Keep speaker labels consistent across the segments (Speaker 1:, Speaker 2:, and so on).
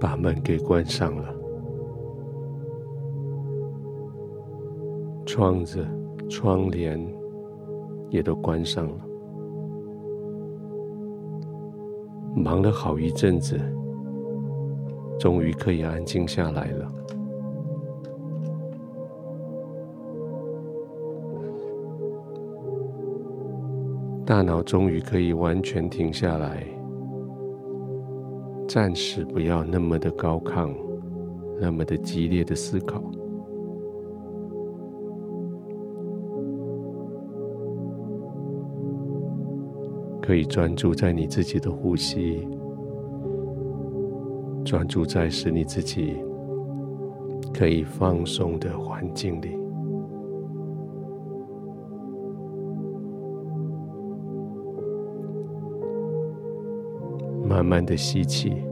Speaker 1: 把门给关上了，窗子、窗帘也都关上了。忙了好一阵子，终于可以安静下来了。大脑终于可以完全停下来，暂时不要那么的高亢，那么的激烈的思考，可以专注在你自己的呼吸，专注在使你自己可以放松的环境里。慢慢的吸气，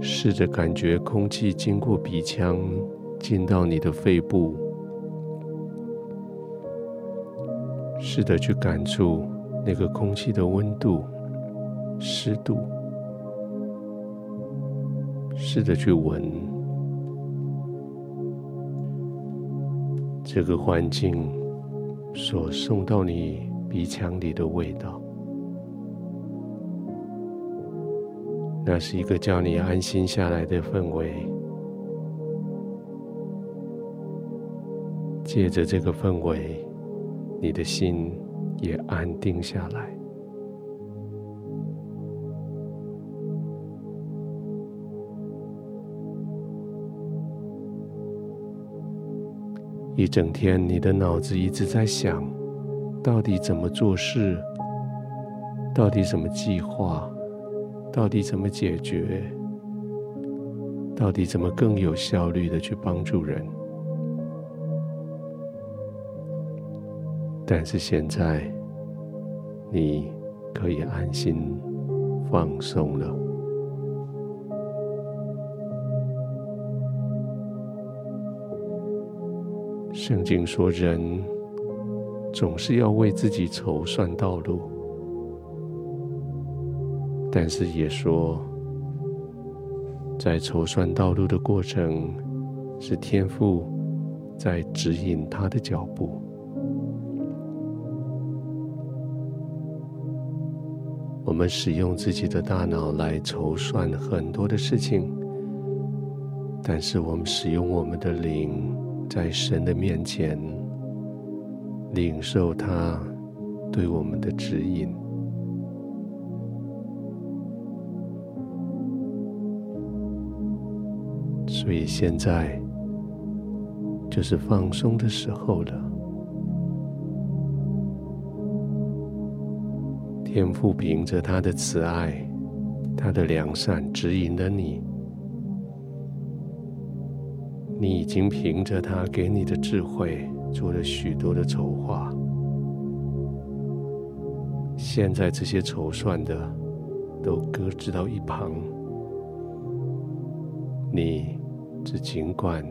Speaker 1: 试着感觉空气经过鼻腔进到你的肺部，试着去感触那个空气的温度、湿度，试着去闻这个环境所送到你。鼻腔里的味道，那是一个叫你安心下来的氛围。借着这个氛围，你的心也安定下来。一整天，你的脑子一直在想。到底怎么做事？到底怎么计划？到底怎么解决？到底怎么更有效率的去帮助人？但是现在，你可以安心放松了。圣经说：“人。”总是要为自己筹算道路，但是也说，在筹算道路的过程，是天赋在指引他的脚步。我们使用自己的大脑来筹算很多的事情，但是我们使用我们的灵，在神的面前。领受他对我们的指引，所以现在就是放松的时候了。天父凭着他的慈爱、他的良善指引了你，你已经凭着他给你的智慧。做了许多的筹划，现在这些筹算的都搁置到一旁，你只尽管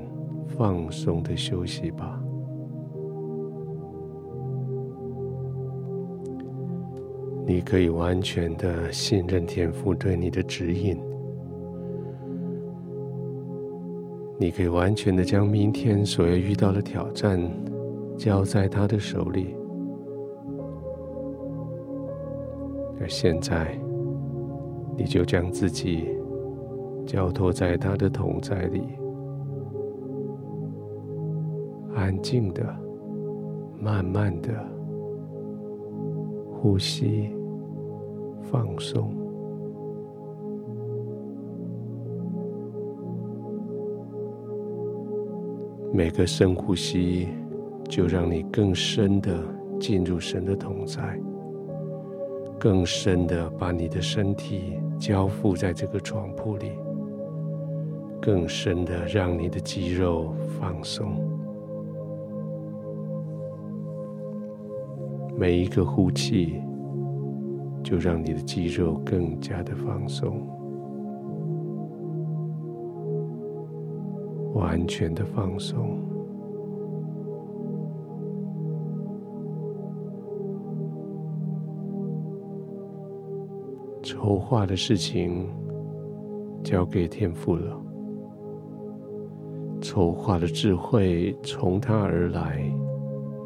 Speaker 1: 放松的休息吧。你可以完全的信任天父对你的指引。你可以完全的将明天所要遇到的挑战交在他的手里，而现在，你就将自己交托在他的同在里，安静的、慢慢的呼吸、放松。每个深呼吸，就让你更深的进入神的同在，更深的把你的身体交付在这个床铺里，更深的让你的肌肉放松。每一个呼气，就让你的肌肉更加的放松。完全的放松，筹划的事情交给天父了。筹划的智慧从他而来，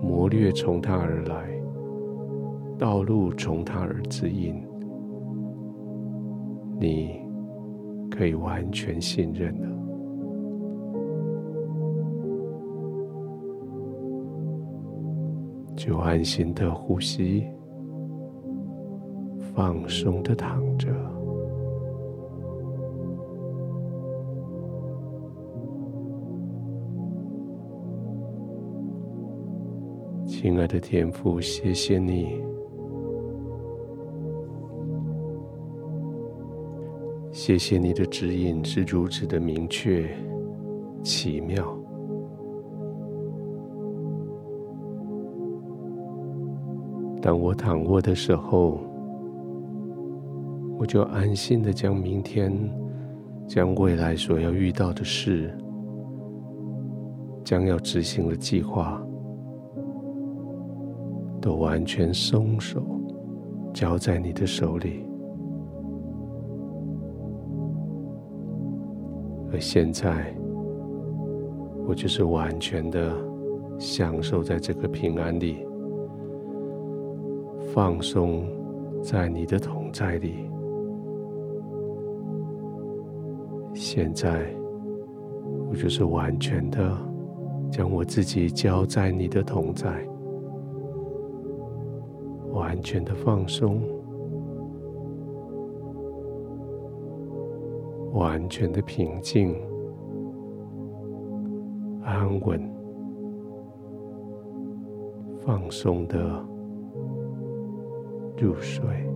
Speaker 1: 谋略从他而来，道路从他而指引。你可以完全信任了，就安心的呼吸，放松的躺着。亲爱的天父，谢谢你，谢谢你的指引是如此的明确、奇妙。当我躺卧的时候，我就安心的将明天、将未来所要遇到的事、将要执行的计划。都完全松手，交在你的手里。而现在，我就是完全的享受在这个平安里，放松在你的同在里。现在，我就是完全的将我自己交在你的同在。完全的放松，完全的平静，安稳，放松的入睡。